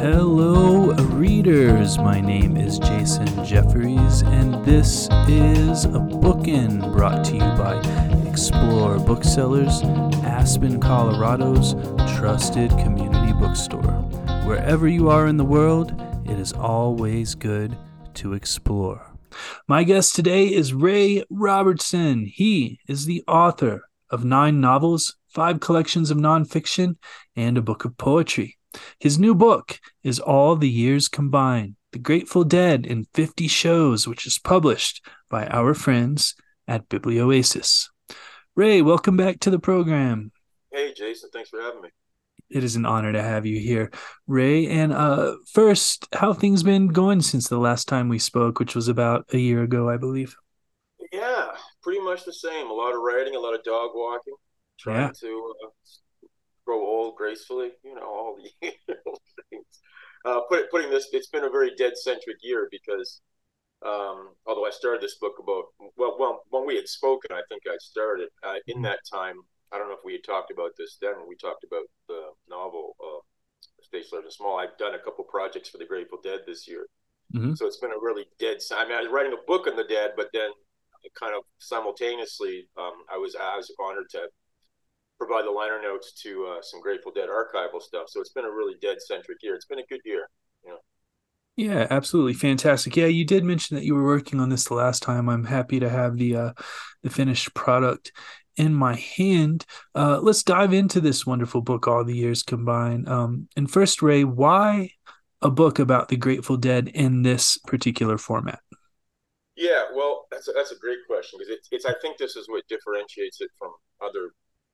Hello, readers. My name is Jason Jefferies, and this is a bookin brought to you by Explore Booksellers, Aspen, Colorado's trusted community bookstore. Wherever you are in the world, it is always good to explore. My guest today is Ray Robertson. He is the author of nine novels, five collections of nonfiction, and a book of poetry. His new book is All the Years Combine The Grateful Dead in 50 Shows, which is published by our friends at Biblioasis. Ray, welcome back to the program. Hey, Jason. Thanks for having me. It is an honor to have you here, Ray. And uh, first, how things been going since the last time we spoke, which was about a year ago, I believe. Yeah, pretty much the same. A lot of writing, a lot of dog walking, trying yeah. to uh, grow old gracefully. You know, all the things. Uh, put, putting this, it's been a very dead centric year because um, although I started this book about well, well, when we had spoken, I think I started uh, in mm-hmm. that time. I don't know if we had talked about this then when we talked about the novel uh, Stage Large and Small. I've done a couple projects for the Grateful Dead this year, mm-hmm. so it's been a really dead. I mean, I was writing a book on the dead, but then kind of simultaneously, um, I was I was honored to provide the liner notes to uh, some Grateful Dead archival stuff. So it's been a really dead centric year. It's been a good year. You know. Yeah, absolutely fantastic. Yeah, you did mention that you were working on this the last time. I'm happy to have the uh, the finished product in my hand. Uh, let's dive into this wonderful book, All the Years Combine. Um, and first, Ray, why a book about the Grateful Dead in this particular format? Yeah, well, that's a, that's a great question because it's, it's I think this is what differentiates it from other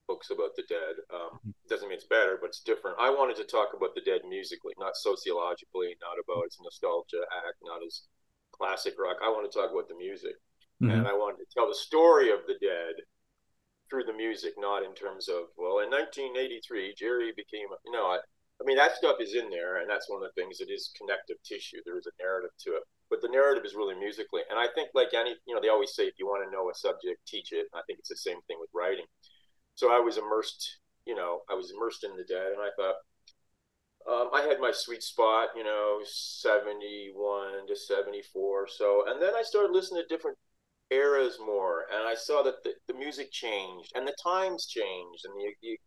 books about the dead. Um, mm-hmm. doesn't mean it's better, but it's different. I wanted to talk about the dead musically, not sociologically, not about its nostalgia act, not as classic rock. I want to talk about the music, mm-hmm. and I wanted to tell the story of the dead through the music, not in terms of well, in 1983, Jerry became you know. I, I mean that stuff is in there, and that's one of the things that is connective tissue. There is a narrative to it, but the narrative is really musically. And I think, like any, you know, they always say if you want to know a subject, teach it. I think it's the same thing with writing so I was immersed, you know, I was immersed in the dead, and I thought um, I had my sweet spot, you know, seventy one to seventy four. So, and then I started listening to different eras more, and I saw that the, the music changed, and the times changed, and the, the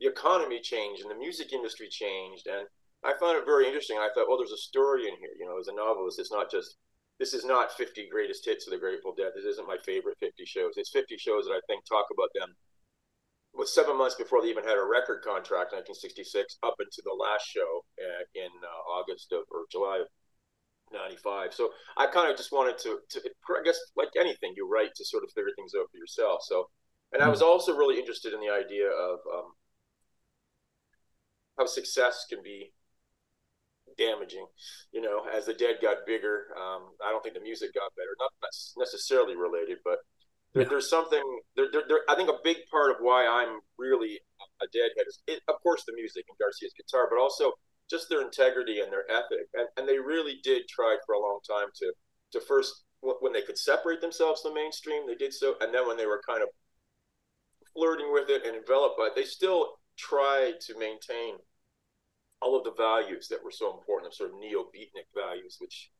the economy changed, and the music industry changed, and I found it very interesting. I thought, well, there's a story in here. You know, as a novelist, it's not just this is not 50 greatest hits of the Grateful Dead. This isn't my favorite 50 shows. It's 50 shows that I think talk about them was seven months before they even had a record contract, 1966, up into the last show uh, in uh, August of or July of 95. So I kind of just wanted to, to, I guess, like anything, you write to sort of figure things out for yourself. So, and I was hmm. also really interested in the idea of um, how success can be damaging. You know, as the Dead got bigger, um, I don't think the music got better. Not necessarily related, but there, there's something there, there, there, I think a big part of why I'm really a deadhead is, it, of course, the music and Garcia's guitar, but also just their integrity and their ethic. And, and they really did try for a long time to to first when they could separate themselves from the mainstream, they did so, and then when they were kind of flirting with it and enveloped by it, they still tried to maintain all of the values that were so important, the sort of neo-beatnik values, which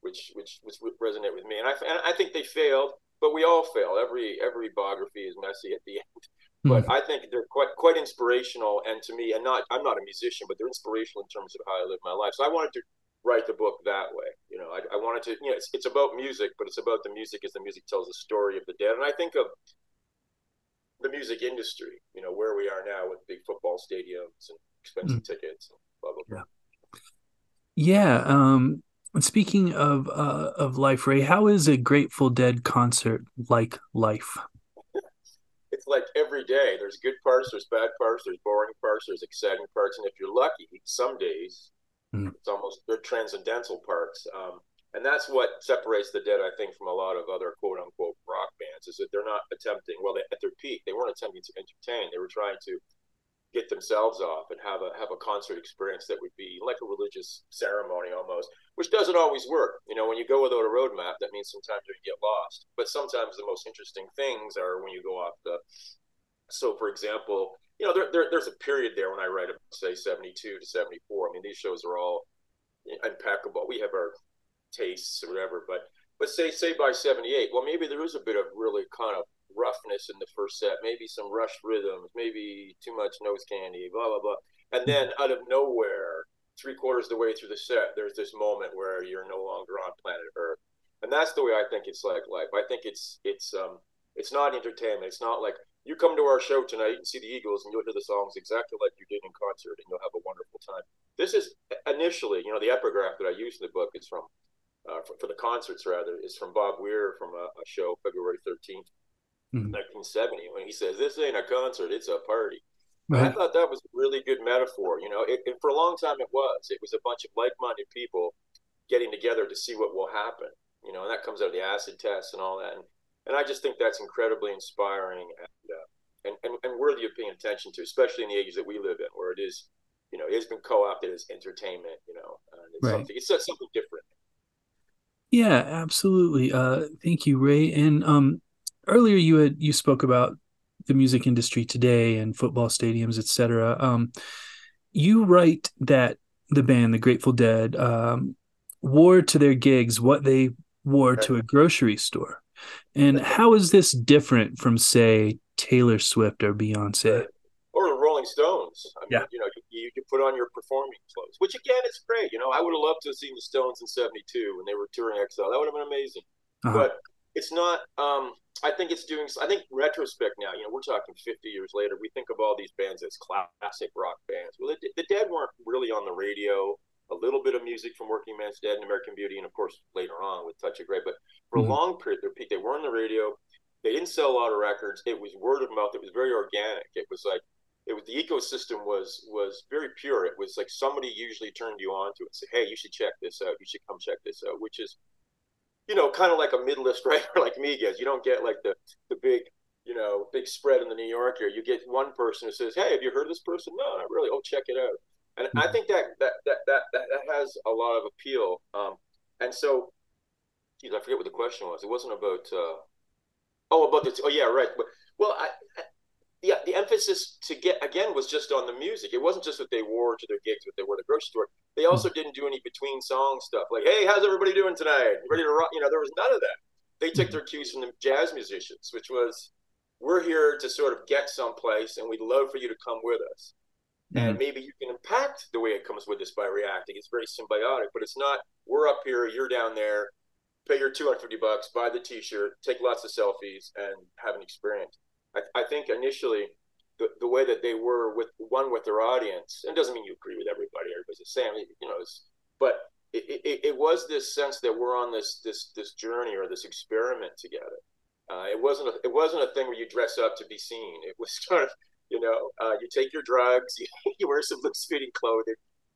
which which which resonate with me. And I and I think they failed but we all fail. Every every biography is messy at the end. Hmm. But mm. I think they're quite quite inspirational, and to me, and not I'm not a musician, but they're inspirational in terms of how I live my life. So I wanted to write the book that way. You know, I, I wanted to, you know, it's, it's about music, but it's about the music as the music tells the story of the dead. And I think of the music industry, you know, where we are now with big football stadiums and expensive mm. tickets and blah, blah, blah. Yeah. Yeah. Um, Speaking of uh, of life, Ray, how is a Grateful Dead concert like life? It's like every day. There's good parts, there's bad parts, there's boring parts, there's exciting parts, and if you're lucky, some days mm. it's almost they're transcendental parts. Um, and that's what separates the Dead, I think, from a lot of other quote unquote rock bands, is that they're not attempting. Well, they, at their peak, they weren't attempting to entertain. They were trying to get themselves off and have a have a concert experience that would be like a religious ceremony almost, which doesn't always work. You know, when you go without a roadmap, that means sometimes you get lost. But sometimes the most interesting things are when you go off the. So, for example, you know, there, there, there's a period there when I write, about say, 72 to 74. I mean, these shows are all impeccable. We have our tastes or whatever, but but say say by 78, well maybe there is a bit of really kind of roughness in the first set, maybe some rushed rhythms, maybe too much nose candy, blah blah blah. And then out of nowhere, three quarters of the way through the set, there's this moment where you're no longer on planet Earth. And that's the way I think it's like life. I think it's it's um it's not entertainment. It's not like you come to our show tonight and see the Eagles and you'll hear the songs exactly like you did in concert and you'll have a wonderful time. This is initially, you know, the epigraph that I use in the book is from uh, for, for, the concerts rather is from Bob Weir from a, a show February 13th, mm-hmm. 1970 when he says this ain't a concert, it's a party. Right. I thought that was a really good metaphor. You know, it, it, for a long time it was. It was a bunch of like-minded people getting together to see what will happen. You know, and that comes out of the acid test and all that. And, and I just think that's incredibly inspiring and, uh, and, and, and worthy of paying attention to, especially in the ages that we live in, where it is, you know, it's been co-opted as entertainment. You know, it's right. something it's something different. Yeah, absolutely. Uh, thank you, Ray. And um, earlier you had you spoke about the music industry today and football stadiums, etc. Um, you write that the band, the Grateful Dead, um, wore to their gigs what they wore to a grocery store. And how is this different from, say, Taylor Swift or Beyonce? Or the Rolling Stones. I mean, yeah. you know, you, you put on your performing clothes, which again is great. You know, I would have loved to have seen the Stones in '72 when they were touring Exile. That would have been amazing. Uh-huh. But it's not. Um, I think it's doing. I think retrospect now. You know, we're talking 50 years later. We think of all these bands as classic rock bands. Well, the, the Dead weren't really on the radio a little bit of music from Working Man's Dead and American Beauty, and of course later on with Touch of Grey. But for mm-hmm. a long period, they were on the radio. They didn't sell a lot of records. It was word of mouth. It was very organic. It was like it was the ecosystem was was very pure. It was like somebody usually turned you on to it and said, "Hey, you should check this out. You should come check this out." Which is, you know, kind of like a mid-list writer like me gets. You don't get like the the big you know big spread in the New Yorker. You get one person who says, "Hey, have you heard of this person?" No, not really. Oh, check it out and I think that that that that that, has a lot of appeal. Um, and so, geez, I forget what the question was. It wasn't about. Uh, oh, about the. Oh, yeah, right. But well, I, yeah, the emphasis to get again was just on the music. It wasn't just what they wore to their gigs, what they wore to the grocery store. They also didn't do any between song stuff like, "Hey, how's everybody doing tonight? Ready to rock?" You know, there was none of that. They took their cues from the jazz musicians, which was, "We're here to sort of get someplace, and we'd love for you to come with us." mm-hmm. and maybe you can impact the way it comes with us by reacting. It's very symbiotic, but it's not. We're up here, you're down there. Pay your 250 bucks, buy the T-shirt, take lots of selfies, and have an experience. I, I think initially, the, the way that they were with one with their audience, and doesn't mean you agree with everybody. Everybody's the same, you know. but it, it, it, was this sense that we're on this this this journey or this experiment together. Uh, it wasn't a, it wasn't a thing where you dress up to be seen. It was sort of you know, uh, you take your drugs, you, you wear some loose fitting clothing,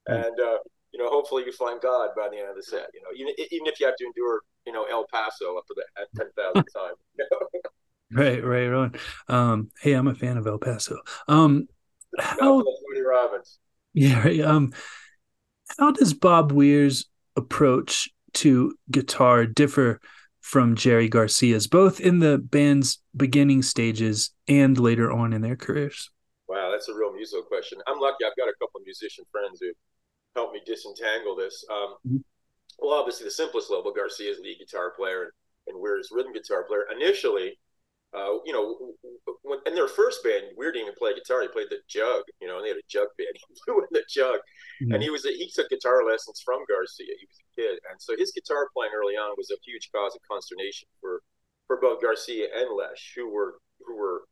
mm. and uh, you know, hopefully you find God by the end of the set. You know, even even if you have to endure, you know, El Paso up to the at ten thousand times. You know? Right, right, right. Um, hey, I'm a fan of El Paso. Um, how, Robbins. Yeah, right. Um, how does Bob Weir's approach to guitar differ from Jerry Garcia's, both in the band's beginning stages and later on in their careers? Wow, that's a real musical question. I'm lucky. I've got a couple of musician friends who helped me disentangle this. Um, mm-hmm. Well, obviously, the simplest level, Garcia's lead guitar player and, and Weir's rhythm guitar player. Initially, uh, you know, when, in their first band, Weir didn't even play guitar. He played the jug, you know, and they had a jug band. He blew in the jug, mm-hmm. and he was a, he took guitar lessons from Garcia. He was a kid, and so his guitar playing early on was a huge cause of consternation for for both Garcia and Lesh, who were who were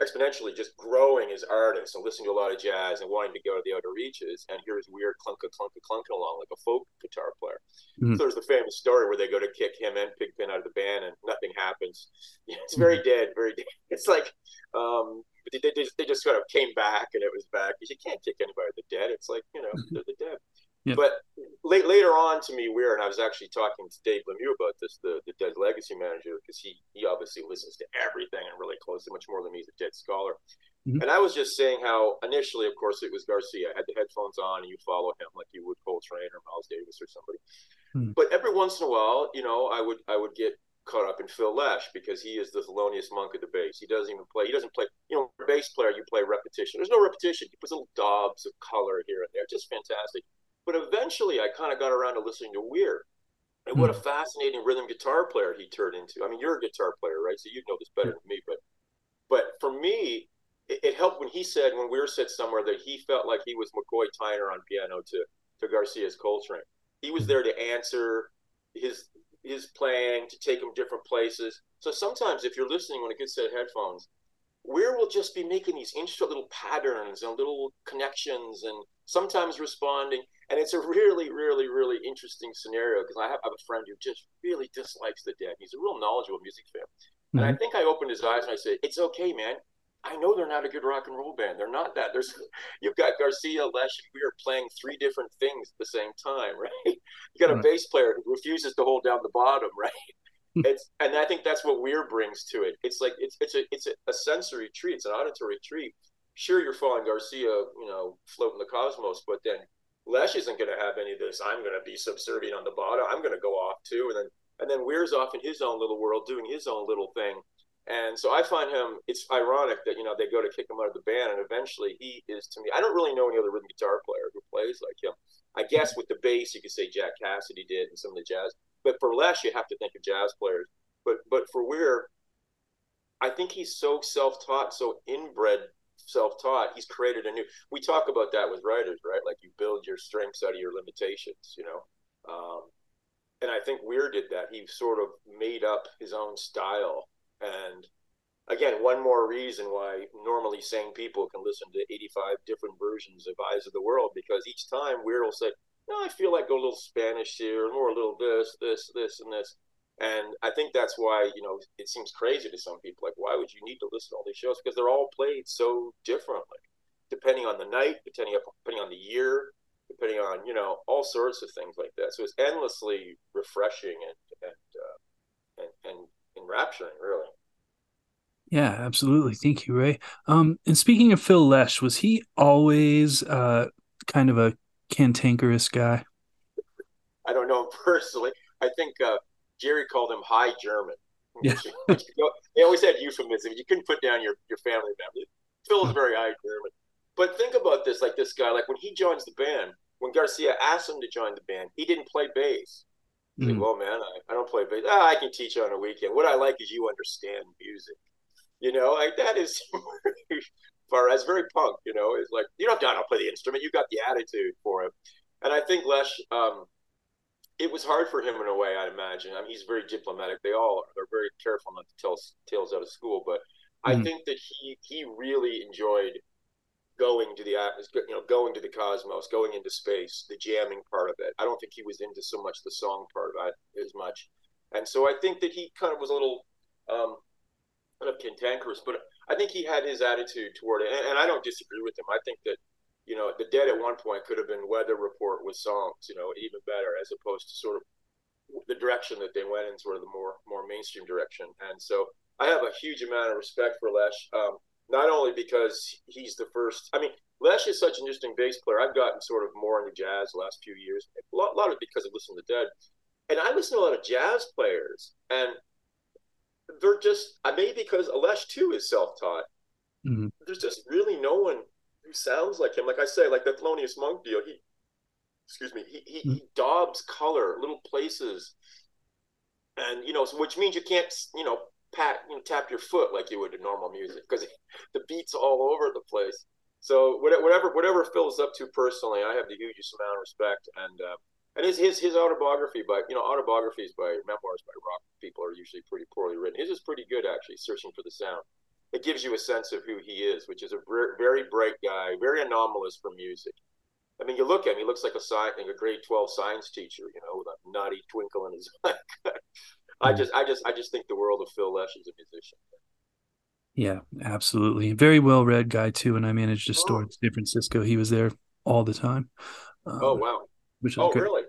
exponentially just growing as artists and listening to a lot of jazz and wanting to go to the outer reaches. And here's Weir clunka clunka clunking along like a folk guitar player. Mm-hmm. So there's the famous story where they go to kick him and Pigpen out of the band and nothing happens. it's very mm-hmm. dead, very dead. It's like um, they, they, just, they just sort of came back and it was back. You can't kick anybody the dead. It's like, you know, mm-hmm. they're the dead. Yep. But late, later on to me, Weir, and I was actually talking to Dave Lemieux about this, the, the Dead Legacy manager, because he, he obviously listens to everything and really closely, much more than me. He's a Dead scholar. Mm-hmm. And I was just saying how initially, of course, it was Garcia. I had the headphones on and you follow him like you would Coltrane or Miles Davis or somebody. Mm-hmm. But every once in a while, you know, I would I would get caught up in Phil Lesh because he is the thelonious monk of the bass. He doesn't even play. He doesn't play. You know, bass player, you play repetition. There's no repetition. He puts little daubs of color here and there. Just fantastic But eventually, I kind of got around to listening to Weir. And what a hmm. fascinating rhythm guitar player he turned into. I mean, you're a guitar player, right? So you know this better than me. But but for me, it, it, helped when he said, when Weir said somewhere that he felt like he was McCoy Tyner on piano to to Garcia's Coltrane. He was hmm. there to answer his his playing, to take him different places. So sometimes, if you're listening on a good set of headphones, Weir will just be making these interesting little patterns and little connections and sometimes responding. And it's a really, really, really interesting scenario because I have, I have, a friend who just really dislikes the dead. He's a real knowledgeable music fan. Mm-hmm. And I mm-hmm. think I opened his eyes and I said, It's okay, man. I know they're not a good rock and roll band. They're not that. There's you've got Garcia, Lesh, and we are playing three different things at the same time, right? You got a right. bass player who refuses to hold down the bottom, right? It's and I think that's what Weir brings to it. It's like it's it's a it's a sensory treat. It's an auditory treat. Sure, you're following Garcia, you know, floating the cosmos, but then Lesh isn't going to have any of this. I'm going to be subservient on the bottom. I'm going to go off too, and then and then Weir's off in his own little world doing his own little thing. And so I find him. It's ironic that you know they go to kick him out of the band, and eventually he is to me. I don't really know any other rhythm guitar player who plays like him. I guess with the bass, you could say Jack Casady did, and some of the jazz but for Lesh, you have to think of jazz players. But but for Weir, I think he's so self-taught, so inbred self-taught. He's created a new. We talk about that with writers, right? Like you build your strengths out of your limitations, you know. Um, and I think Weir did that. He sort of made up his own style. And again, one more reason why normally sane people can listen to 85 different versions of Eyes of the World because each time Weir will say, no, I feel like go a little Spanish here, or a little this, this, this, and this. And I think that's why, you know, it seems crazy to some people. Like, why would you need to listen to all these shows? Because they're all played so differently, depending on the night, depending, depending on the year, depending on, you know, all sorts of things like that. So it's endlessly refreshing and, and, uh, and, and enrapturing, really. Yeah, absolutely. Thank you, Ray. Um, and speaking of Phil Lesh, was he always uh, kind of a cantankerous guy? I don't know him personally. I think uh, Jerry called him High German. Yeah. they always had euphemisms. You couldn't put down your, your family member. Phil is very High German. But think about this like this guy, like when he joins the band, when Garcia asked him to join the band, he didn't play bass. He's mm. like, well, man, I, I don't play bass. Ah, I can teach on a weekend. What I like is you understand music. You know, like that is far as very punk, you know, is like you don't have to play the instrument, you got the attitude for it. And I think Lesh, um, it was hard for him in a way, I'd imagine. I mean, he's very diplomatic. They all are. They're very careful not to tell tales out of school. But mm-hmm. I think that he he really enjoyed going to the atmosphere, you know, going to the cosmos, going into space, the jamming part of it. I don't think he was into so much the song part of it as much. And so I think that he kind of was a little um, kind of cantankerous, but I think he had his attitude toward it, and, and, I don't disagree with him. I think that you know the Dead at one point could have been Weather Report with songs, you know, even better as opposed to sort of the direction that they went in, sort of the more more mainstream direction. And so I have a huge amount of respect for Lesh, um, not only because he's the first. I mean, Lesh is such an interesting bass player. I've gotten sort of more into jazz the last few years. A lot, a lot of it because I listen to the Dead, and I listen to a lot of jazz players, and they're just maybe because Alesh too is self-taught. Mm-hmm. There's just really no one who sounds like him. Like I say, like the Thelonious Monk deal. He, excuse me, he he, mm-hmm. he daubs color, little places, and you know, which means you can't, you know, pat, you know, tap your foot like you would in normal music because the beats all over the place. So whatever whatever Phil's up to personally, I have the hugest amount of respect and. Uh, and his his his autobiography by you know autobiographies by memoirs by rock people are usually pretty poorly written. His is pretty good actually. Searching for the sound, it gives you a sense of who he is, which is a very bright guy, very anomalous for music. I mean, you look at him; he looks like a science, like a grade twelve science teacher, you know, with a naughty twinkle in his eye. I just, I just, I just think the world of Phil Lesh as a musician. Yeah, absolutely. Very well read guy too. And I managed a store oh. in San Francisco. He was there all the time. Um, oh wow! Which is oh good. really?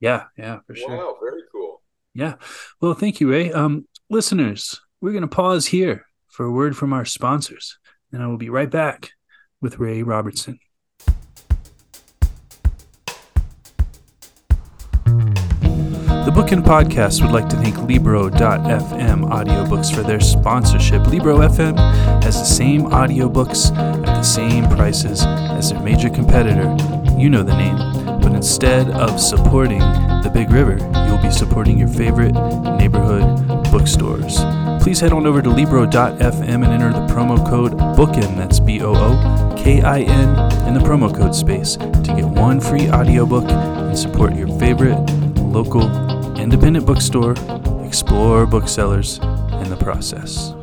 Yeah, yeah, for sure. Wow, very cool. Yeah. Well, thank you, Ray. Um, listeners, we're going to pause here for a word from our sponsors, and I will be right back with Ray Robertson. The Bookin Podcast would like to thank Libro.fm audiobooks for their sponsorship. Libro FM has the same audiobooks at the same prices as their major competitor. You know the name instead of supporting the Big River, you'll be supporting your favorite neighborhood bookstores. Please head on over to Libro.fm and enter the promo code BOOKIN, that's B O O K I N, in the promo code space to get one free audiobook and support your favorite local independent bookstore, explore booksellers in the process.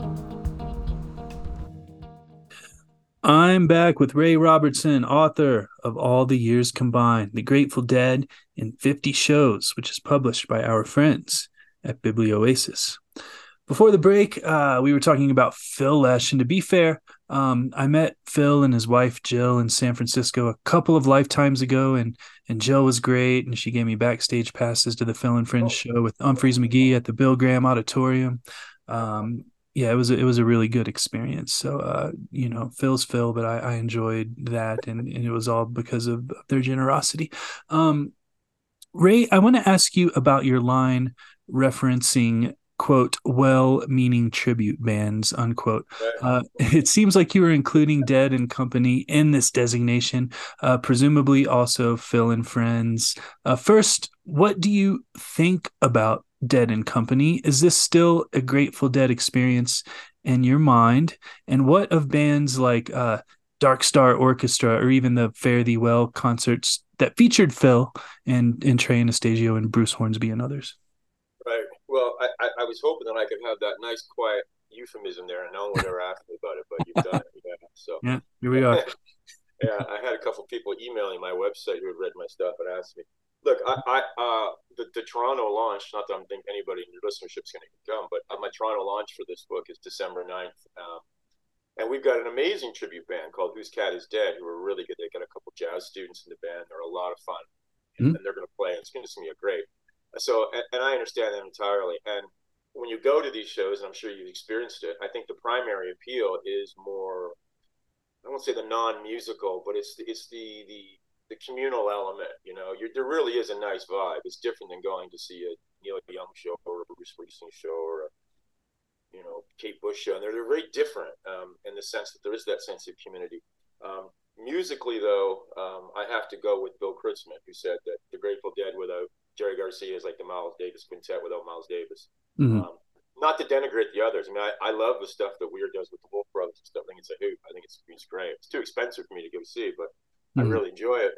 I'm back with Ray Robertson, author of All the Years Combine, The Grateful Dead in 50 Shows, which is published by our friends at Biblioasis. Before the break, uh, we were talking about Phil Lesh. And to be fair, um, I met Phil and his wife Jill in San Francisco a couple of lifetimes ago, and and Jill was great, and she gave me backstage passes to the Phil and Friends oh. show with Umphrey's McGee at the Bill Graham Auditorium. Um, yeah, it was a, it was a really good experience. So uh, you know, Phil's Phil, but I, I enjoyed that, and, and it was all because of their generosity. Um, Ray, I want to ask you about your line referencing quote well-meaning tribute bands unquote uh, it seems like you were including dead and company in this designation uh, presumably also phil and friends uh, first what do you think about Dead and Company. Is this still a Grateful Dead experience in your mind? And what of bands like uh, Dark Star Orchestra or even the Fare Thee Well concerts that featured Phil and, and Trey Anastasio and Bruce Hornsby and others? Right. Well, I, I, I was hoping that I could have that nice, quiet euphemism there, and no one would ever ask me about it, but you've done it. Yeah, so yeah, here we are. yeah, I had a couple people emailing my website who had read my stuff and asked me, look, I, I uh, the, the Toronto launch, not that I'm thinking anybody in your listenership is going to come, but uh, my Toronto launch for this book is December 9th. Um, and we've got an amazing tribute band called Whose Cat Is Dead, who are really good. They got a couple jazz students in the band. They're a lot of fun. Mm-hmm. And they're going to play. And it's going to be a great. So, and, and I understand that entirely. And when you go to these shows, and I'm sure you've experienced it, I think the primary appeal is more, I won't say the non-musical, but it's the, it's the, the, the communal element. You know, there really is a nice vibe. It's different than going to see a Neil Young show or a Bruce Springsteen show or a you know Kate Bush show. And they're they're very different um, in the sense that there is that sense of community. Um, musically, though, um, I have to go with Bill Kreutzmann, who said that the Grateful Dead without Jerry Garcia is like the Miles Davis Quintet without Miles Davis. Mm-hmm. Um, not to denigrate the others. I mean, I, I love the stuff that Weir does with the Wolf Brothers and stuff. I think it's a hoot. I think it's, it's great. It's too expensive for me to go see, but. I mm-hmm. really enjoy it.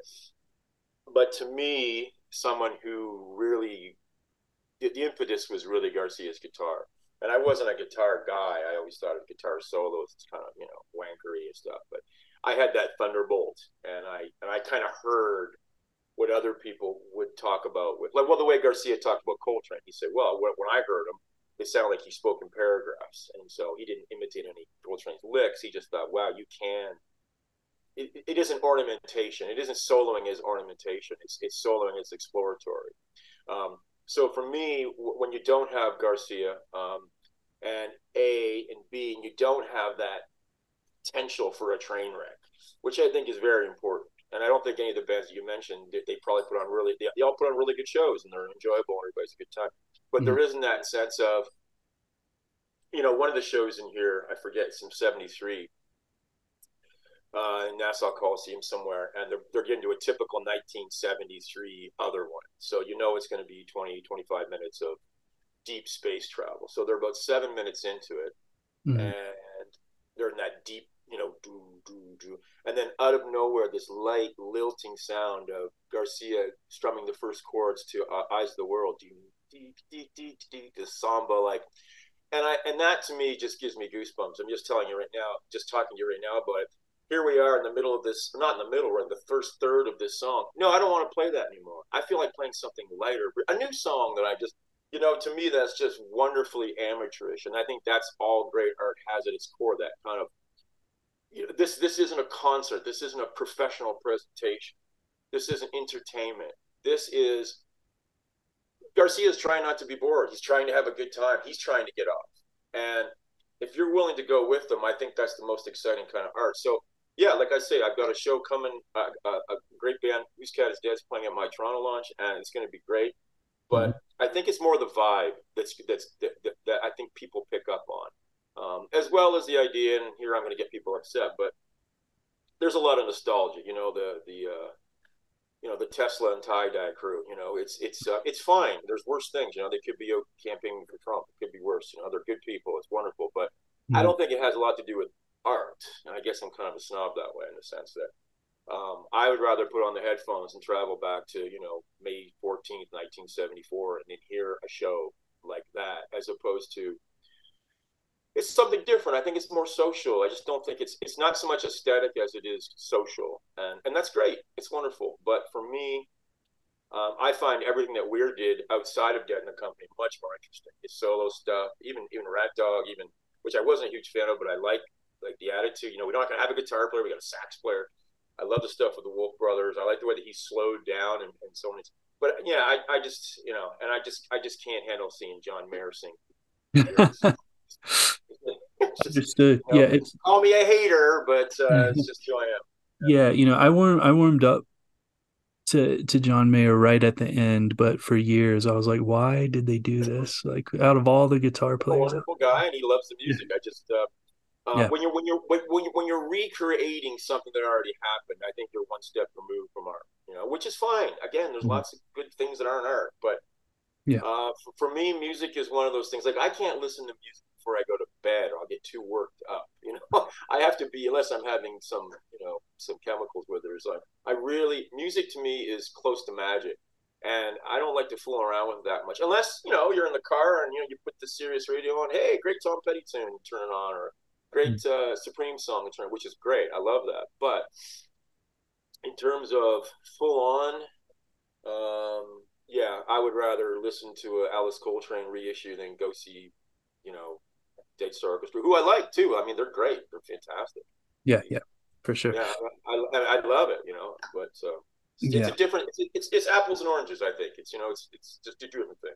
But to me, someone who really the, the, impetus was really Garcia's guitar. And I wasn't a guitar guy. I always thought of guitar solos as kind of, you know, wankery and stuff. But I had that thunderbolt and I and I kind of heard what other people would talk about with like well the way Garcia talked about Coltrane. He said, Well, when, when I heard him, it sounded like he spoke in paragraphs. And so he didn't imitate any Coltrane's licks. He just thought, wow, you can it, it isn't ornamentation. It isn't soloing as ornamentation. It's it's soloing as exploratory. Um, so for me, w- when you don't have Garcia um, and A and B, and you don't have that potential for a train wreck, which I think is very important. And I don't think any of the bands that you mentioned they, they probably put on really they, they, all put on really good shows and they're enjoyable and everybody's a good time. But mm-hmm. there isn't that sense of you know one of the shows in here I forget some seventy three uh, in Nassau Coliseum somewhere, and they're, they're getting to a typical 1973 other one. So you know it's going to be 20, 25 minutes of deep space travel. So they're about seven minutes into it, mm-hmm. and they're in that deep, you know, do, do, do. And then out of nowhere, this light, lilting sound of Garcia strumming the first chords to uh, Eyes of the World, do, the samba, like and I and that to me just gives me goosebumps. I'm just telling you right now, just talking to you right now about it here we are in the middle of this not in the middle we're in the first third of this song. No i don't want to play that anymore. I feel like playing something lighter a new song that i just you know to me that's just wonderfully amateurish and i think that's all great art has at its core that kind of you know, this this isn't a concert this isn't a professional presentation this isn't entertainment this is garcia's trying not to be bored he's trying to have a good time he's trying to get off and if you're willing to go with them i think that's the most exciting kind of art. So yeah, like I say, I've got a show coming. Uh, a great band, Whose Cat Is Dead's playing at my Toronto launch, and it's going to be great. But mm-hmm. I think it's more the vibe that's that's that, that, that I think people pick up on, um, as well as the idea. And here I'm going to get people upset, but there's a lot of nostalgia. You know, the the uh, you know the Tesla and tie dye crew. You know, it's it's uh, it's fine. There's worse things. You know, they could be camping for Trump. It could be worse. You know, they're good people. It's wonderful, but mm-hmm. I don't think it has a lot to do with art. And I guess I'm kind of a snob that way in the sense that um, I would rather put on the headphones and travel back to you know May 14th, 1974, and then hear a show like that as opposed to it's something different. I think it's more social. I just don't think it's it's not so much aesthetic as it is social, and and that's great. It's wonderful. But for me, um, I find everything that Weir did outside of Dead and the Company much more interesting. His solo stuff, even even Rat Dog, even which I wasn't a huge fan of, but I like like the attitude. You know, we don't have a guitar player; we got a sax player. I love the stuff with the Wolf Brothers. I like the way that he slowed down and, and so on. But yeah, I, I just you know, and I just I just can't handle seeing John Mayer sing. Understood. You know, yeah, it's call me a hater, but uh, it's just who I am. Yeah. yeah, you know, I warmed I warmed up to to John Mayer right at the end, but for years I was like, why did they do this? Like, out of all the guitar players, wonderful guy, and he loves the music. Yeah. I just uh, uh, yeah. when you're when you're when, when, you, when you're recreating something that already happened, I think you're one step removed from art. You know, which is fine. Again, there's mm-hmm. lots of good things that aren't art, but yeah, uh, for, for me, music is one of those things. Like I can't listen to music before I go to bed or I'll get too worked up. You know, I have to be unless I'm having some, you know, some chemicals with it. So I really music to me is close to magic. And I don't like to fool around with that much, unless you know you're in the car and you know you put the Sirius radio on. Hey, great Tom Petty tune, turn it on, or great hmm. uh, Supreme song, which is great. I love that. But in terms of full on, um, yeah, I would rather listen to a Alice Coltrane reissue than go see you know, Dark Star Orchestra, who I like too. I mean, they're great. They're fantastic. Yeah, yeah, for sure. Yeah, I, I, I love it. You know, but so uh, it's, yeah. it's a different. It's, it's, it's apples and oranges. I think it's you know it's it's just a different thing.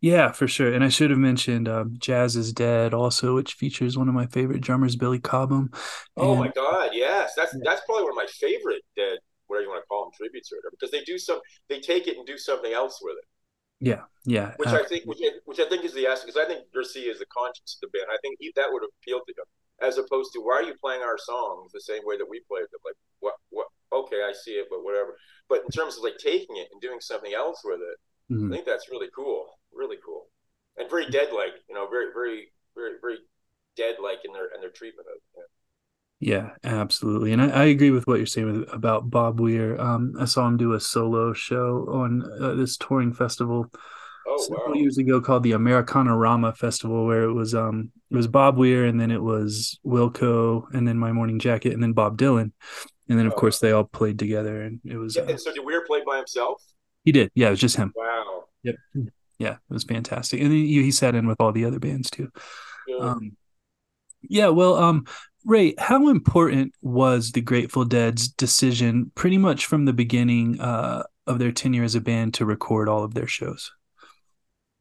Yeah, for sure. And I should have mentioned um, Jazz is Dead also, which features one of my favorite drummers, Billy Cobham. oh my God, yes, that's yeah. that's probably one of my favorite Dead, whatever you want to call them, tributes or whatever, because they do some, they take it and do something else with it. Yeah, yeah. Which uh, I think, which, which, I think is the aspect, because I think Garcia is the conscience of the band. I think he, that would appeal to him, as opposed to why are you playing our songs the same way that we played them? Like, what, what? Okay, I see it, but whatever. But in terms of like taking it and doing something else with it, mm-hmm. I think that's really cool, really cool, and very dead-like. You know, very, very, very, very dead-like in their in their treatment of it. Yeah, absolutely, and I, I, agree with what you're saying with, about Bob Weir. Um, I saw him do a solo show on uh, this touring festival oh, several wow. years ago called the Americanarama Festival, where it was um it was Bob Weir, and then it was Wilco, and then My Morning Jacket, and then Bob Dylan, and then of oh. course they all played together, and it was. Yeah, uh, and so did Weir play by himself? He did. Yeah, it was just him. Wow. Yep. Yeah, it was fantastic, and he, he sat in with all the other bands too. Yeah. Um, yeah, well, um, Ray, how important was the Grateful Dead's decision, pretty much from the beginning uh, of their tenure as a band, to record all of their shows?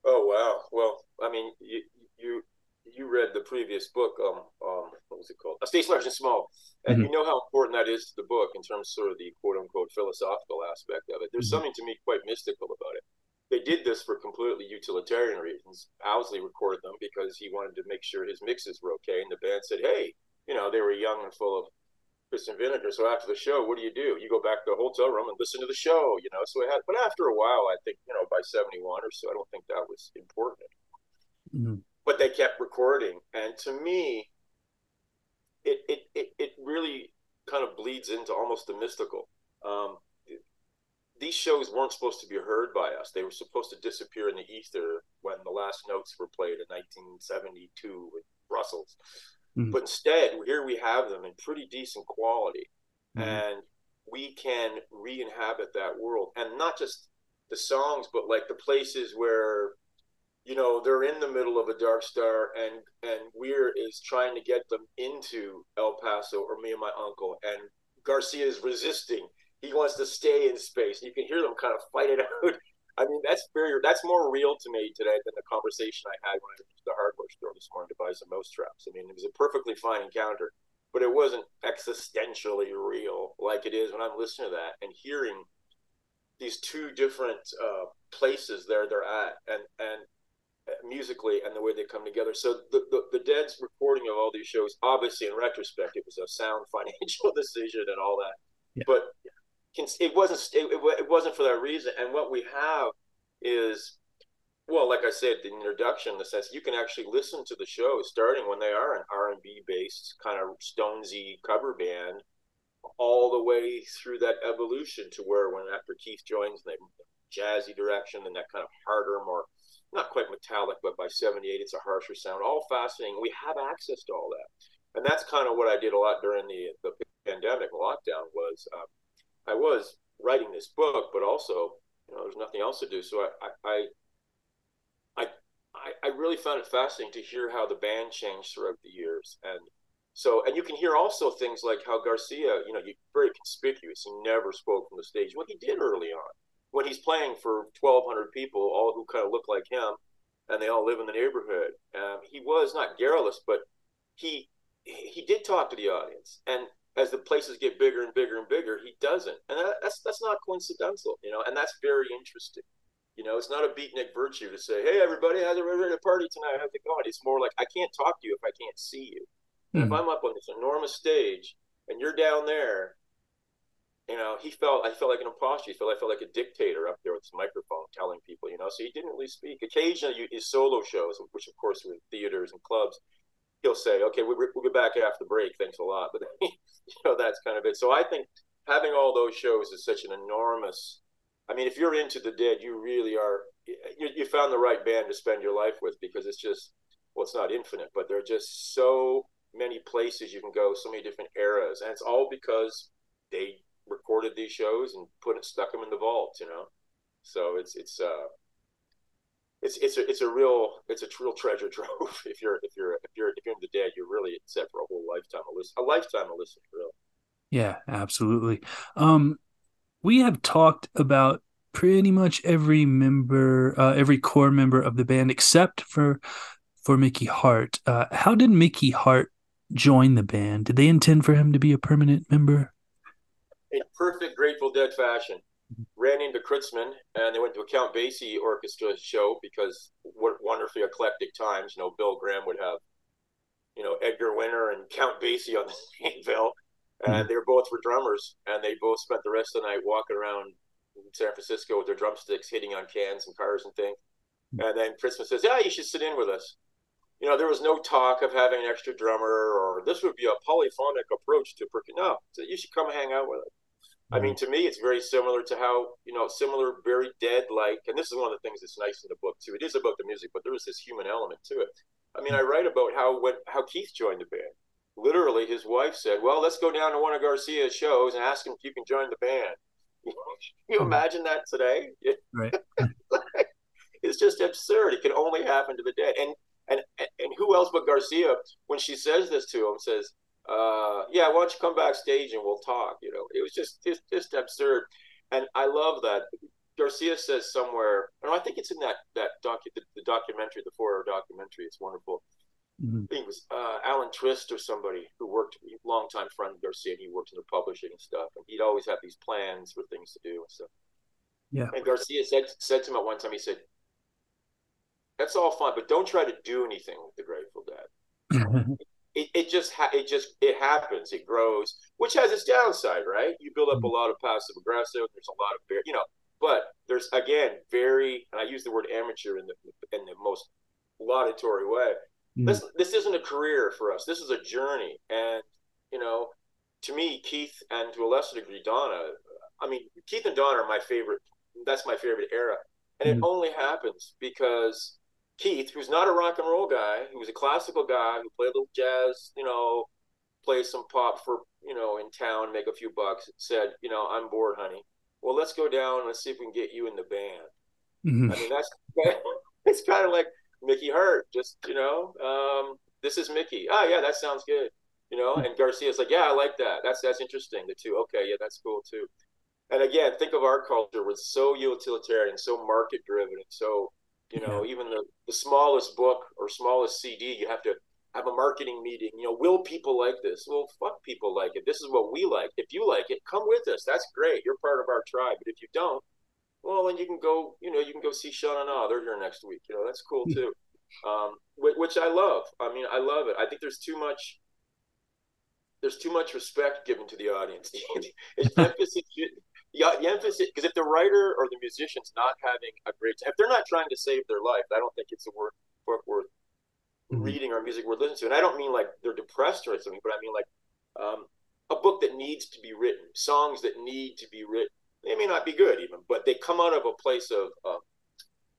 Oh wow! Well, I mean, you you you read the previous book, um, um what was it called? A Stage Large and Small, and mm-hmm. you know how important that is to the book in terms of sort of the quote unquote philosophical aspect of it. There's mm-hmm. something to me quite mystical about it they did this for completely utilitarian reasons. Owsley recorded them because he wanted to make sure his mixes were okay, and the band said, "Hey, you know, they were young and full of piss and vinegar. So after the show, what do you do? You go back to the hotel room and listen to the show, you know. So it had, but after a while, I think, you know, by seventy one or so, I don't think that was important. Mm-hmm. But they kept recording, and to me, it it it, it really kind of bleeds into almost the mystical. Um, these shows weren't supposed to be heard by us. They were supposed to disappear in the ether when the last notes were played in 1972 with Brussels. Mm-hmm. But instead, here we have them in pretty decent quality, mm-hmm. and we can re-inhabit that world, and not just the songs, but like the places where you know they're in the middle of a dark star and and Weir is trying to get them into El Paso or me and my uncle and Garcia is resisting he wants to stay in space. You can hear them kind of fight it out. I mean, that's very that's more real to me today than the conversation I had when I went to the hardware store this morning to buy some mouse traps. I mean, it was a perfectly fine encounter, but it wasn't existentially real like it is when I'm listening to that and hearing these two different uh, places there they're at and and uh, musically and the way they come together. So the, the, the Dead's recording of all these shows, obviously in retrospect, it was a sound financial decision and all that. Yeah. But it wasn't it, wasn't for that reason. And what we have is well, like I said, the introduction, in the sense you can actually listen to the show starting when they are an R and B based kind of Stonesy cover band, all the way through that evolution to where when after Keith joins, the jazzy direction and that kind of harder, more not quite metallic, but by '78 it's a harsher sound. All fascinating. We have access to all that, and that's kind of what I did a lot during the the pandemic lockdown. Was um, I was writing this book, but also you know there's nothing else to do, so I, I I, I, really found it fascinating to hear how the band changed throughout the years. And so, and you can hear also things like how Garcia, you know, very conspicuous. He never spoke from the stage. What he did early on, when he's playing for 1,200 people, all who kind of look like him, and they all live in the neighborhood. Um, he was not garrulous, but he he did talk to the audience. And as the places get bigger and bigger and bigger, he doesn't, and that, that's that's not coincidental, you know, and that's very interesting. You know, it's not a beatnik virtue to say, "Hey, everybody, how's everybody at a party tonight? How's it going?" It's more like I can't talk to you if I can't see you. Mm-hmm. If hmm. I'm up on this enormous stage and you're down there, you know, he felt I felt like an imposter. He felt I felt like a dictator up there with his microphone telling people, you know. So he didn't really speak. Occasionally, his solo shows, which of course were in theaters and clubs, he'll say, "Okay, we'll, we'll get back after the break. Thanks a lot." But you know, that's kind of it. So I think having all those shows is such an enormous I mean, if you're into the dead, you really are. You, you found the right band to spend your life with because it's just well, it's not infinite, but there are just so many places you can go, so many different eras, and it's all because they recorded these shows and put it, stuck them in the vault, you know. So it's it's uh it's it's a it's a real it's a real treasure trove. if you're if you're if you're if you're in the dead, you're really set for a whole lifetime of listen a lifetime of listening, really. Yeah, absolutely. Um, we have talked about pretty much every member, uh, every core member of the band, except for for Mickey Hart. Uh, how did Mickey Hart join the band? Did they intend for him to be a permanent member? In perfect Grateful Dead fashion, ran into Kreutzmann and they went to a Count Basie orchestra show because what wonderfully eclectic times. You know, Bill Graham would have, you know, Edgar Winter and Count Basie on the same bill and mm-hmm. they were both were drummers, and they both spent the rest of the night walking around San Francisco with their drumsticks, hitting on cans and cars and things. Mm-hmm. And then Kreutzmann says, "Yeah, you should sit in with us." You know, there was no talk of having an extra drummer, or this would be a polyphonic approach to percussion. No, so you should come hang out with us. Mm-hmm. I mean, mm-hmm. to me, it's very similar to how you know, similar, very dead-like. And this is one of the things that's nice in the book too. It is about the music, but there is this human element to it. I mean, I write about how when how Keith joined the band literally his wife said, "Well, let's go down to one of Garcia's shows and ask him if you can join the band." can you hmm. imagine that today? Right. it's just absurd. It can only happen to the dead. And and and who else but Garcia, when she says this to him, says, uh, "Yeah, why don't you come backstage and we'll talk?" You know, it was just just, just absurd. And I love that. Garcia says somewhere, and I think it's in that that docu the, the documentary, the four-hour documentary. It's wonderful Mm-hmm. I think it was uh, Alan Trist or somebody who worked, longtime friend of Garcia, and he worked in the publishing and stuff. And he'd always have these plans for things to do and stuff. Yeah. And Garcia said said to him at one time, he said, "That's all fine, but don't try to do anything with the Grateful Dead. it, it just ha- it just it happens. It grows, which has its downside, right? You build up a mm-hmm. lot of passive aggressive. There's a lot of you know, but there's again very, and I use the word amateur in the in the most laudatory way Mm. This this isn't a career for us. This is a journey, and you know, to me, Keith and to a lesser degree Donna. I mean, Keith and Donna are my favorite. That's my favorite era, and mm. it only happens because Keith, who's not a rock and roll guy, who was a classical guy who played a little jazz, you know, play some pop for you know in town, make a few bucks, said, you know, I'm bored, honey. Well, let's go down. Let's see if we can get you in the band. Mm-hmm. I mean, that's it's kind of like Mickey Hart. Just you know, um, this is Mickey. Ah, yeah, that sounds good. You know, and Garcia's like, yeah, I like that. That's that's interesting. The two, okay, yeah, that's cool too. And again, think of our culture was so utilitarian, so market driven, and so you know, yeah. even the, the smallest book or smallest CD, you have to have a marketing meeting. You know, will people like this? Well, fuck people like it. This is what we like. If you like it, come with us. That's great. You're part of our tribe. But if you don't, well, then you can go, you know, you can go see Sean and Ah. They're here next week. You know, that's cool too. Um, which I love. I mean, I love it. I think there's too much. There's too much respect given to the audience. emphasis, yeah, the emphasis because if the writer or the musician's not having a great if they're not trying to save their life, I don't think it's a worth worth, worth mm-hmm. reading or music worth listening to. And I don't mean like they're depressed or something, but I mean like um, a book that needs to be written, songs that need to be written. They may not be good even, but they come out of a place of uh,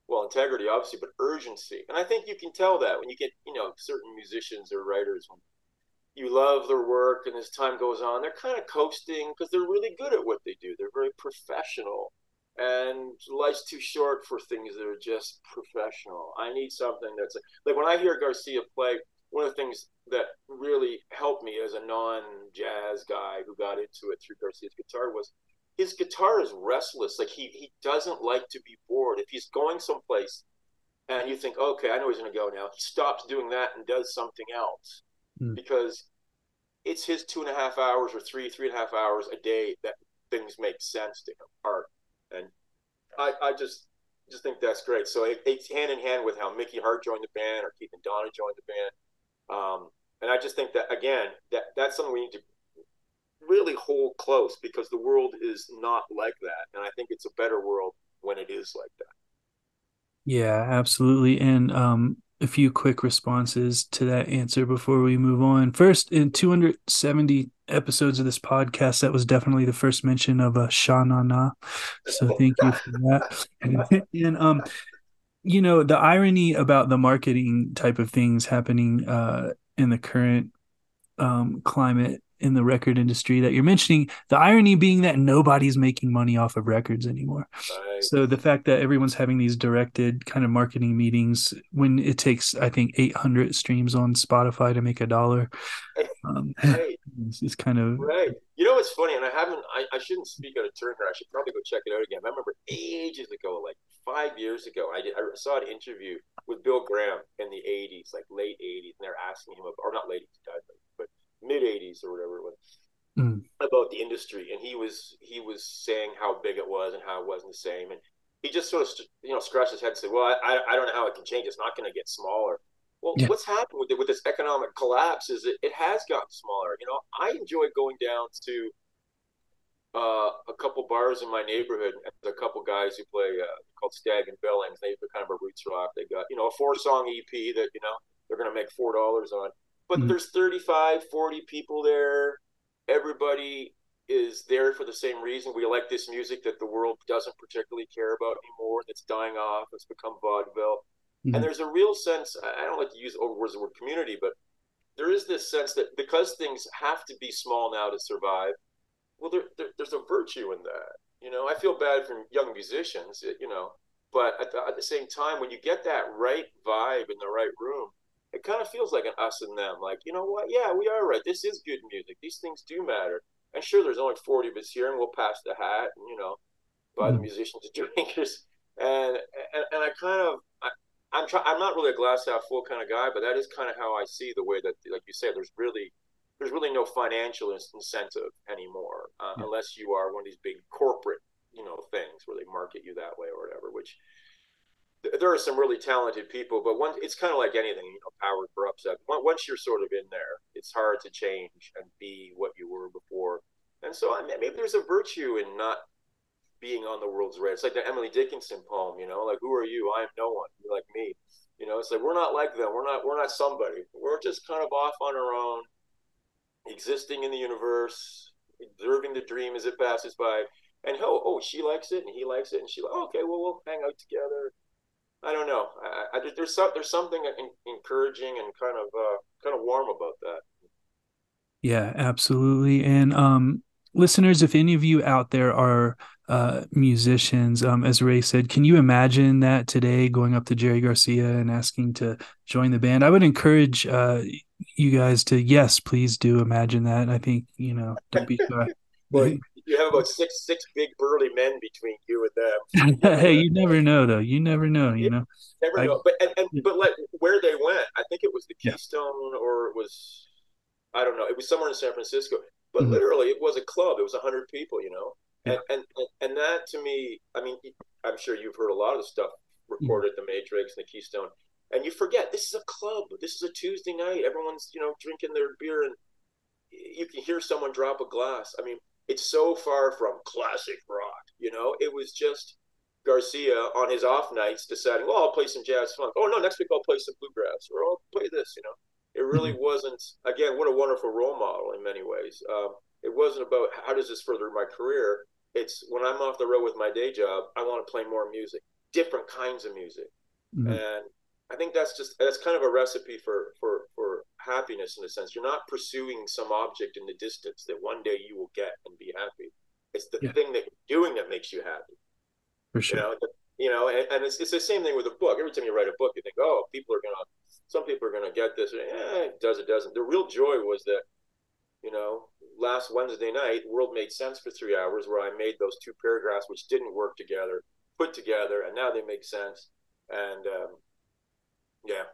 well integrity, obviously, but urgency. And I think you can tell that when you get you know certain musicians or writers when you love their work and as time goes on they're kind of coasting because they're really good at what they do. They're very professional. And life's too short for things that are just professional. I need something that's like when i hear garcia play one of the things that really helped me as a non-jazz guy who got into it through garcia's guitar was his guitar is restless. Like he, he doesn't like to be bored. If he's going someplace and you think okay i know he's going to go now he stops doing that and does something else mm. because it's his two and a half hours or three, three and a half hours a day that things make sense to him, art. And I, I just just think that's great. So it, it's hand in hand with how Mickey Hart joined the band or Keith and Donna joined the band. Um, and I just think that again, that that's something we need to really hold close because the world is not like that. And I think it's a better world when it is like that. Yeah, absolutely. And um, a few quick responses to that answer before we move on. First, in 270 episodes of this podcast, that was definitely the first mention of a Sha Na Na. So thank you for that. and um, you know, the irony about the marketing type of things happening uh in the current um climate in the record industry that you're mentioning the irony being that nobody's making money off of records anymore right. so the fact that everyone's having these directed kind of marketing meetings when it takes i think 800 streams on spotify to make a dollar um, right. kind of right you know what's funny and i haven't I, I shouldn't speak out of turn here i should probably go check it out again i remember ages ago like five years ago i did i saw an interview with bill graham in the 80s like late 80s and they're asking him about, or not late 80s but mid '80s or whatever it was mm. about the industry, and he was he was saying how big it was and how it wasn't the same, and he just sort of you know scratched his head and said, "Well, I, I don't know how it can change. It's not going to get smaller." Well, yeah. what's happened with it, with this economic collapse is it, it has gotten smaller. You know, I enjoy going down to uh, a couple bars in my neighborhood. There's a couple guys who play uh, called Stag and Billings. They have kind of a roots rock. They got you know a four song EP that you know they're going to make four dollars on but mm-hmm. there's 35 40 people there everybody is there for the same reason we like this music that the world doesn't particularly care about anymore that's dying off it's become vaudeville mm-hmm. and there's a real sense i don't like to use words the word community but there is this sense that because things have to be small now to survive well there, there, there's a virtue in that you know i feel bad for young musicians you know but at the, at the same time when you get that right vibe in the right room it kind of feels like an us and them. Like, you know what? Yeah, we are right. This is good music. These things do matter. And sure, there's only 40 of us here, and we'll pass the hat, and, you know, buy the musicians and drinkers. And, and and I kind of I, I'm try, I'm not really a glass half full kind of guy, but that is kind of how I see the way that, like you said, there's really there's really no financial incentive anymore, uh, yeah. unless you are one of these big corporate you know things where they market you that way or whatever, which there are some really talented people, but one, it's kind of like anything, you know, power corrupts. Once you're sort of in there, it's hard to change and be what you were before. And so I mean, maybe there's a virtue in not being on the world's radar. It's like the Emily Dickinson poem, you know, like who are you? I am no one. You're like me. You know, it's like we're not like them. We're not. We're not somebody. We're just kind of off on our own, existing in the universe, observing the dream as it passes by. And oh, oh, she likes it, and he likes it, and she, oh, okay, well, we'll hang out together I don't know. I, I, there's some, there's something encouraging and kind of uh, kind of warm about that. Yeah, absolutely. And um, listeners, if any of you out there are uh, musicians, um, as Ray said, can you imagine that today going up to Jerry Garcia and asking to join the band? I would encourage uh, you guys to yes, please do imagine that. I think you know, don't be shy. well, you have about six six big burly men between you and them. hey, you never know though. You never know. You know. Never I, know. But and, and but like where they went, I think it was the Keystone yeah. or it was I don't know. It was somewhere in San Francisco. But mm-hmm. literally, it was a club. It was hundred people. You know. Yeah. And, and and that to me, I mean, I'm sure you've heard a lot of the stuff recorded mm-hmm. the Matrix and the Keystone, and you forget this is a club. This is a Tuesday night. Everyone's you know drinking their beer and you can hear someone drop a glass. I mean, it's so far from classic rock. You know, it was just Garcia on his off nights deciding, well, I'll play some jazz funk. Oh no, next week I'll play some bluegrass, or I'll play this. You know, it really mm-hmm. wasn't. Again, what a wonderful role model in many ways. Um, it wasn't about how does this further my career. It's when I'm off the road with my day job, I want to play more music, different kinds of music, mm-hmm. and I think that's just that's kind of a recipe for for for happiness in a sense. You're not pursuing some object in the distance that one day you will get and be happy. It's the yeah. thing that you're doing that makes you happy. For sure. You know, you know and, and, it's, it's the same thing with a book. Every time you write a book, you think, oh, people are gonna, some people are gonna get this. Eh, it does, it doesn't. The real joy was that, you know, last Wednesday night, World made sense for three hours, where I made those two paragraphs which didn't work together, put together, and now they make sense. And um, yeah.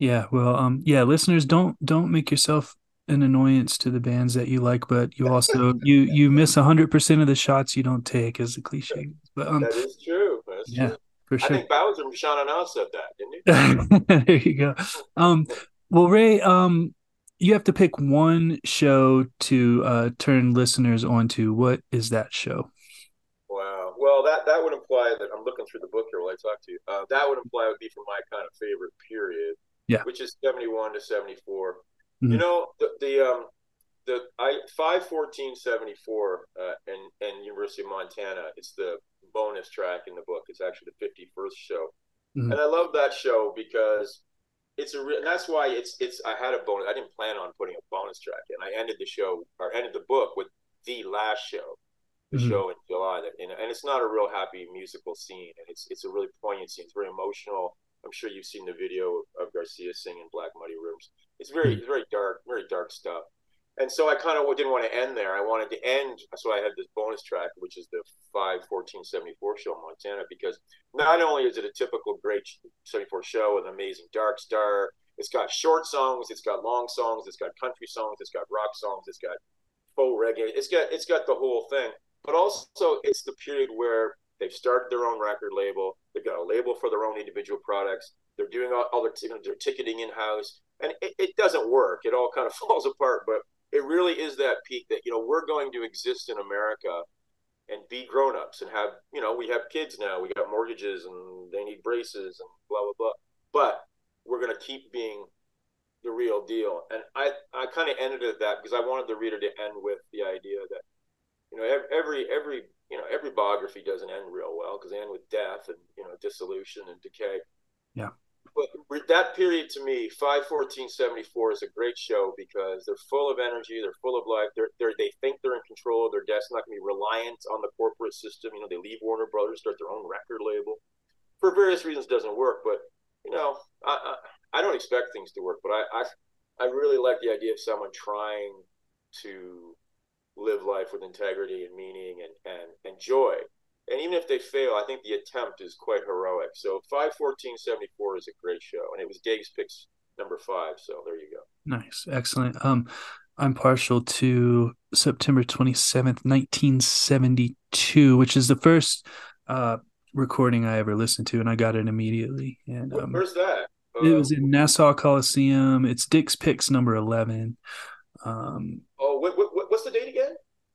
Yeah. Well, um, yeah, listeners, don't don't make yourself an annoyance to the bands that you like, but you also you you miss hundred percent of the shots you don't take, as the cliche. But um, that is true. That's yeah, true. for sure. I think Bowser from Sha Na Na said that, didn't he? there you go. Um, well, Ray, um, you have to pick one show to uh, turn listeners onto. What is that show? Wow. Well, that that would imply that I'm looking through the book here while I talk to you. Uh, that would imply it would be from my kind of favorite period, yeah, which is 71 to 74. Mm-hmm. You know, the, the um the I five fourteen seventy four uh, and and University of Montana. It's the bonus track in the book. It's actually the fifty first show, mm-hmm. and I love that show because it's a re- and that's why it's it's I had a bonus. I didn't plan on putting a bonus track in. I ended the show or ended the book with the last show, the mm-hmm. show in July. That, and, and it's not a real happy musical scene, and it's it's a really poignant scene. It's very emotional. I'm sure you've seen the video of Garcia singing Black Muddy River. It's very, it's very dark, very dark stuff. And so I kind of didn't want to end there. I wanted to end. So I had this bonus track, which is the 5 14 74 show in Montana, because not only is it a typical great 74 show with an amazing dark star, it's got short songs, it's got long songs, it's got country songs, it's got rock songs, it's got faux reggae, it's got it's got the whole thing. But also, it's the period where they've started their own record label, they've got a label for their own individual products, they're doing all, all their, you know, their ticketing in house, and it, it doesn't work. It all kind of falls apart. But it really is that peak that you know we're going to exist in America and be grown-ups and have you know we have kids now. We got mortgages and they need braces and blah blah blah. But we're going to keep being the real deal. And i i kind of ended at that because i wanted the reader to end with the idea that you know every every you know every biography doesn't end real well because they end with death and you know dissolution and decay yeah but that period to me, 51474 is a great show because they're full of energy, they're full of life, they're, they're they think they're in control of their destiny, not going to be reliant on the corporate system. You know, they leave Warner Brothers, start their own record label. For various reasons, doesn't work. But you know, I, I, I don't expect things to work, but I, I I really like the idea of someone trying to live life with integrity and meaning and and, and joy and even if they fail, I think the attempt is quite heroic. So five fourteen seventy four is a great show, and it was Dave's picks number five. So there you go. Nice, excellent. Um, I'm partial to September twenty seventh, nineteen seventy two, which is the first uh recording I ever listened to, and I got it immediately. And um, where's that? it was in Nassau Coliseum. It's Dick's Picks number eleven. Um, oh, what, what, what's the date again?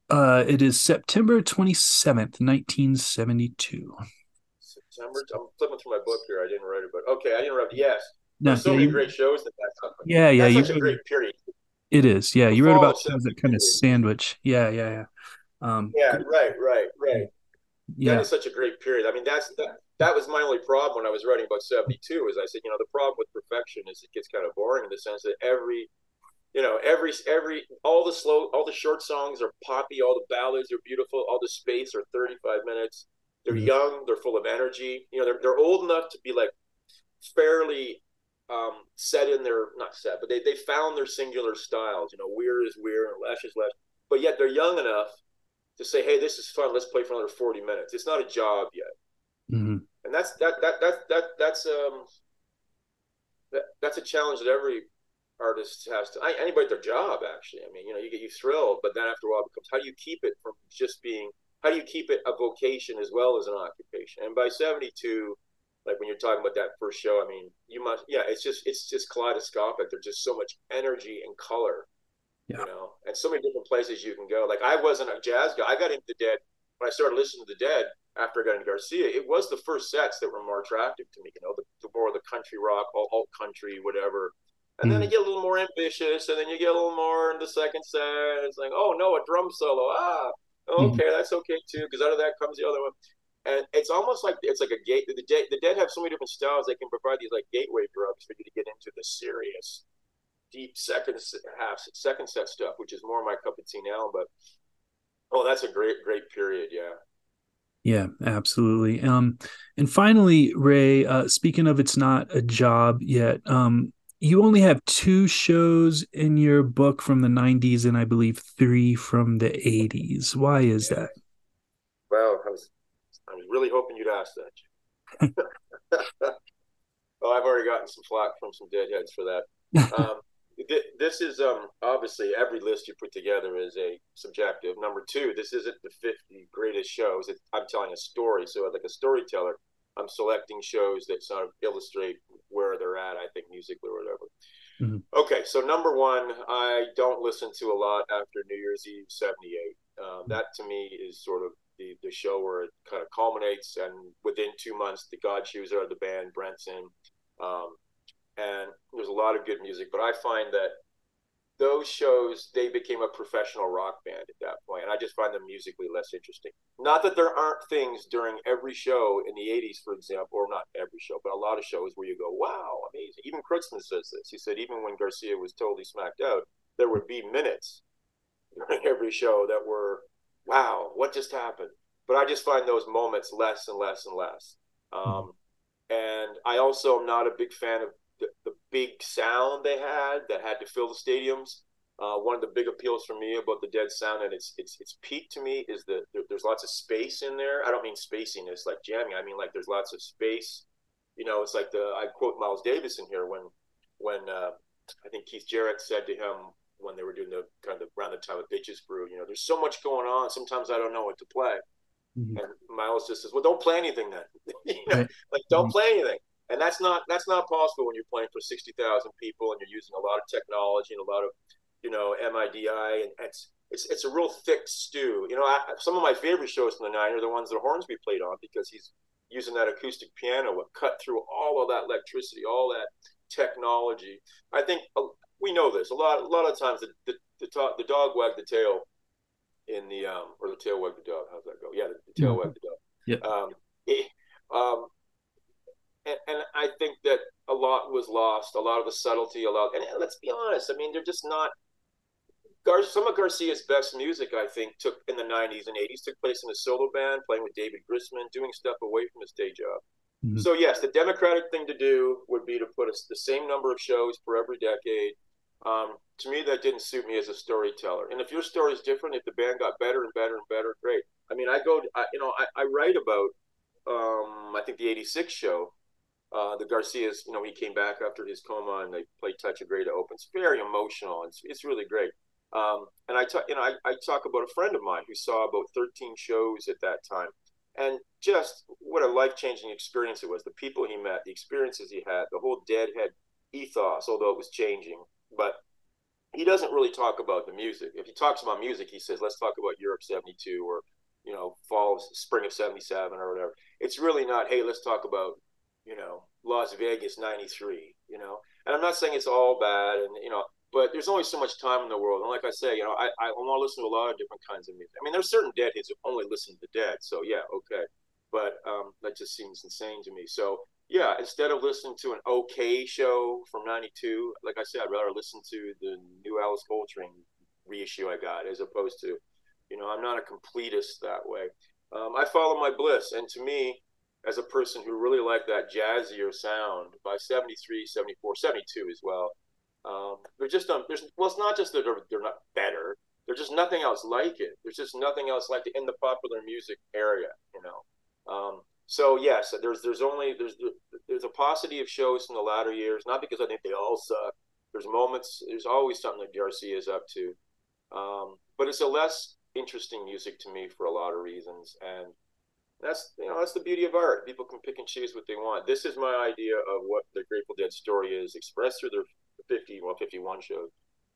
Uh, it is September 27th, 1972. September. I'm flipping through my book here. I didn't write it, but okay, I interrupted. Yes. No, There's so yeah, many you, great shows that that's Yeah, yeah. That's such a great period. It is. Yeah, you wrote about that kind of sandwich. Yeah, yeah, yeah. Um, yeah, right, right, right. Yeah. That is such a great period. I mean, that's that, that was my only problem when I was writing about 72 is I said, you know, the problem with perfection is it gets kind of boring in the sense that every you know every every all the slow all the short songs are poppy all the ballads are beautiful all the space are 35 minutes. They're mm-hmm. young they're full of energy. You know they're, they're old enough to be like fairly um, set in their not set but they, they found their singular styles you know Weir is Weir and lesh is lesh but yet they're young enough to say hey this is fun let's play for another 40 minutes. It's not a job yet. Mm-hmm. and that's that that that that that's um that, that's a challenge that every artist has to anybody their job actually i mean you know you get you thrilled but then after a while it becomes how do you keep it from just being how do you keep it a vocation as well as an occupation and by 72 like when you're talking about that first show i mean you must yeah it's just it's just kaleidoscopic there's just so much energy and color yeah. you know and so many different places you can go like i wasn't a jazz guy i got into the dead when I started listening to the Dead after I got into Garcia, it was the first sets that were more attractive to me. You know, the, the more the country rock, all alt country, whatever. And then you get a little more ambitious, and then you get a little more in the second set. It's like, oh no, a drum solo. Ah, okay, mm-hmm. that's okay too. Because out of that comes the other one, and it's almost like it's like a gate. The dead, the dead have so many different styles. They can provide these like gateway drugs for you to get into the serious, deep second half, second set stuff, which is more my cup of tea now. But oh, that's a great, great period. Yeah. Yeah, absolutely. Um, and finally, Ray, uh, speaking of it's not a job yet, um, you only have two shows in your book from the 90s and I believe three from the 80s. Why is that? Well, I was, I was really hoping you'd ask that. well, I've already gotten some flack from some deadheads for that. Um, this is um, obviously every list you put together is a subjective. Number two, this isn't the 50 greatest shows. I'm telling a story. So, like a storyteller, I'm selecting shows that sort of illustrate where they're at, I think, musically or whatever. Mm-hmm. Okay, so number one, I don't listen to a lot after New Year's Eve 78. Um, mm-hmm. that to me is sort of the, the show where it kind of culminates, and within two months, the Godchauxs, the band, Brent's in. Um, and there's a lot of good music, but I find that those shows they became a professional rock band at that point and i just find them musically less interesting. Not that there aren't things during every show in the 80s for example or not every show but a lot of shows where you go wow amazing. Even Kreutzmann says this. He said even when garcia was totally smacked out there would be minutes during every show that were wow what just happened? But i just find those moments less and less and less. Um, and i also am not a big fan of the, the big sound they had that had to fill the stadiums. Uh, one of the big appeals for me about the Dead sound and its its its peak to me is that there, there's lots of space in there. I don't mean spaciness like jamming. I mean like there's lots of space. You know, it's like the I quote Miles Davis in here when when uh, I think Keith Jarrett said to him when they were doing the kind of around the time of Bitches Brew. You know, there's so much going on. Sometimes I don't know what to play. Mm-hmm. And Miles just says, "Well, don't play anything then. you know, right. like don't mm-hmm. play anything." And that's not that's not possible when you're playing for sixty thousand people and you're using a lot of technology and a lot of you know MIDI and it's it's it's a real thick stew. You know, I, some of my favorite shows from the '90s are the ones that Hornsby played on because he's using that acoustic piano that cut through all of that electricity, all that technology. I think uh, we know this a lot. A lot of times the the, the, the dog wagged the tail in the um or the tail wagged the dog. How's that go? Yeah, the, the tail mm-hmm. wagged the dog. Yeah. Um, it, um, and, and, I think that a lot was lost, a lot of the subtlety, a lot. And let's be honest, I mean, they're just not. Gar- some of Garcia's best music, I think, took in the '90s and '80s took place in a solo band, playing with David Grisman, doing stuff away from his day job. Mm-hmm. So yes, the democratic thing to do would be to put the same number of shows for every decade. Um, to me, that didn't suit me as a storyteller. And if your story is different, if the band got better and better and better, great. I mean, I go, I, you know, I, I write about, um, I think the '86 show uh, the Garcias, you know, he came back after his coma and they played Touch of Grey to open. It's very emotional. It's, it's really great. Um, and I talk, you know, I, I talk about a friend of mine who saw about 13 shows at that time, and just what a life changing experience it was. The people he met, the experiences he had, the whole Deadhead ethos, although it was changing. But he doesn't really talk about the music. If he talks about music, he says, "Let's talk about Europe '72" or you know, fall, spring of '77 or whatever. It's really not. Hey, let's talk about you know, Las Vegas 93, you know. And I'm not saying it's all bad and, you know, but there's only so much time in the world. And like I say, you know, I, I want to listen to a lot of different kinds of music. I mean, there's certain deadheads who only listen to Dead. So, yeah, okay. But um, that just seems insane to me. So, yeah, instead of listening to an okay show from 92, like I said, I'd rather listen to the new Alice Coltrane reissue I got as opposed to, you know, I'm not a completist that way. Um, I follow my bliss. And to me, as a person who really liked that jazzier sound by 73, 74, 72 as well. Um, they're just um, there's well, it's not just that they're, they're not better. There's just nothing else like it. There's just nothing else like it in the popular music area, you know. Um, so yes, there's there's only there's there's a paucity of shows in the latter years. Not because I think they all suck. There's moments. There's always something that Garcia is up to, um, but it's a less interesting music to me for a lot of reasons. And that's you know that's the beauty of art. People can pick and choose what they want. This is my idea of what the Grateful Dead story is, expressed through their 50 well 51 shows.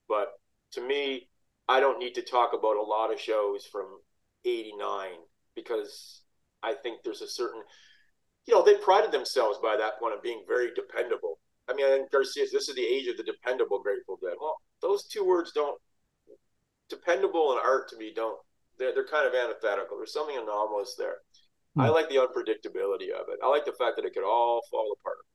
But to me, I don't need to talk about a lot of shows from '89 because I think there's a certain, you know, they prided themselves by that point of being very dependable. I mean, and Garcia's this is the age of the dependable Grateful Dead. Well, those two words don't dependable and art to me don't they're they're kind of antithetical. There's something anomalous there. Mm. I like the unpredictability of it. I like the fact that it could all fall apart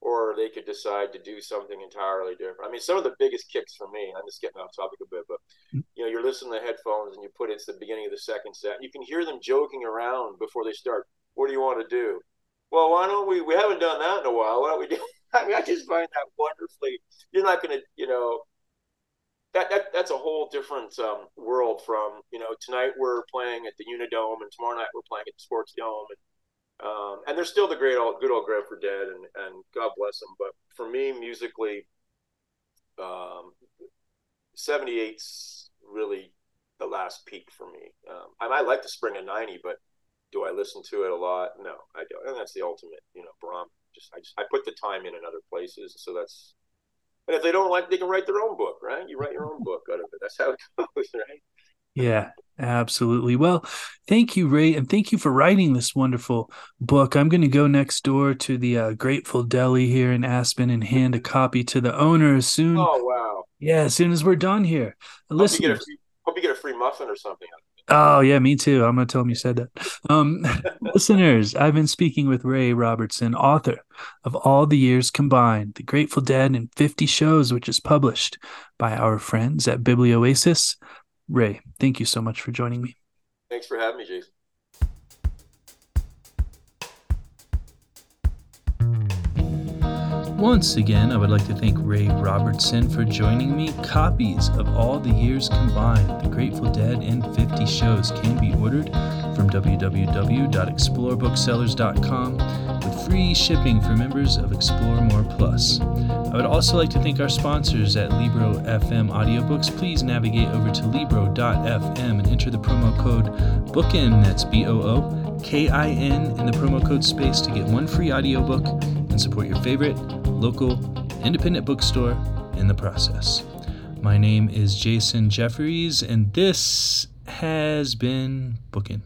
or they could decide to do something entirely different. I mean, some of the biggest kicks for me, I'm just getting off topic a bit, but mm. you know, you're listening to the headphones and you put it's the beginning of the second set. You can hear them joking around before they start. What do you want to do? Well, why don't we? We haven't done that in a while. Why don't we do? I mean, I just find that wonderfully. You're not going to, you know, that, that that's a whole different um, world from you know tonight we're playing at the Unidome and tomorrow night we're playing at the Sports Dome and um, and they're still the great old, good old Grateful Dead, and, and God bless them. But for me, musically, um, 78's really the last peak for me. Um, I might like the spring of 90, but do I listen to it a lot? No, I don't. And that's the ultimate, you know, Brahm. Just I just I put the time in in other places, so that's. And if they don't like, they can write their own book, right? You write your own book out of it. That's how it goes, right? Yeah, absolutely. Well, thank you, Ray, and thank you for writing this wonderful book. I'm going to go next door to the uh, Grateful Deli here in Aspen and hand a copy to the owner as soon. Oh wow! Yeah, as soon as we're done here. Listen, hope, hope you get a free muffin or something. Oh yeah, me too. I'm gonna tell him you said that. Um, listeners, I've been speaking with Ray Robertson, author of All the Years Combined, The Grateful Dead in 50 Shows, which is published by our friends at Biblioasis. Ray, thank you so much for joining me. Thanks for having me, Jason. Once again, I would like to thank Ray Robertson for joining me. Copies of all the years combined, The Grateful Dead and 50 shows can be ordered from www.explorebooksellers.com with free shipping for members of Explore More Plus. I would also like to thank our sponsors at Libro FM Audiobooks. Please navigate over to Libro.fm and enter the promo code BOOKIN, that's B O O K I N, in the promo code space to get one free audiobook and support your favorite local, independent bookstore in the process. My name is Jason Jefferies, and this has been Bookin'.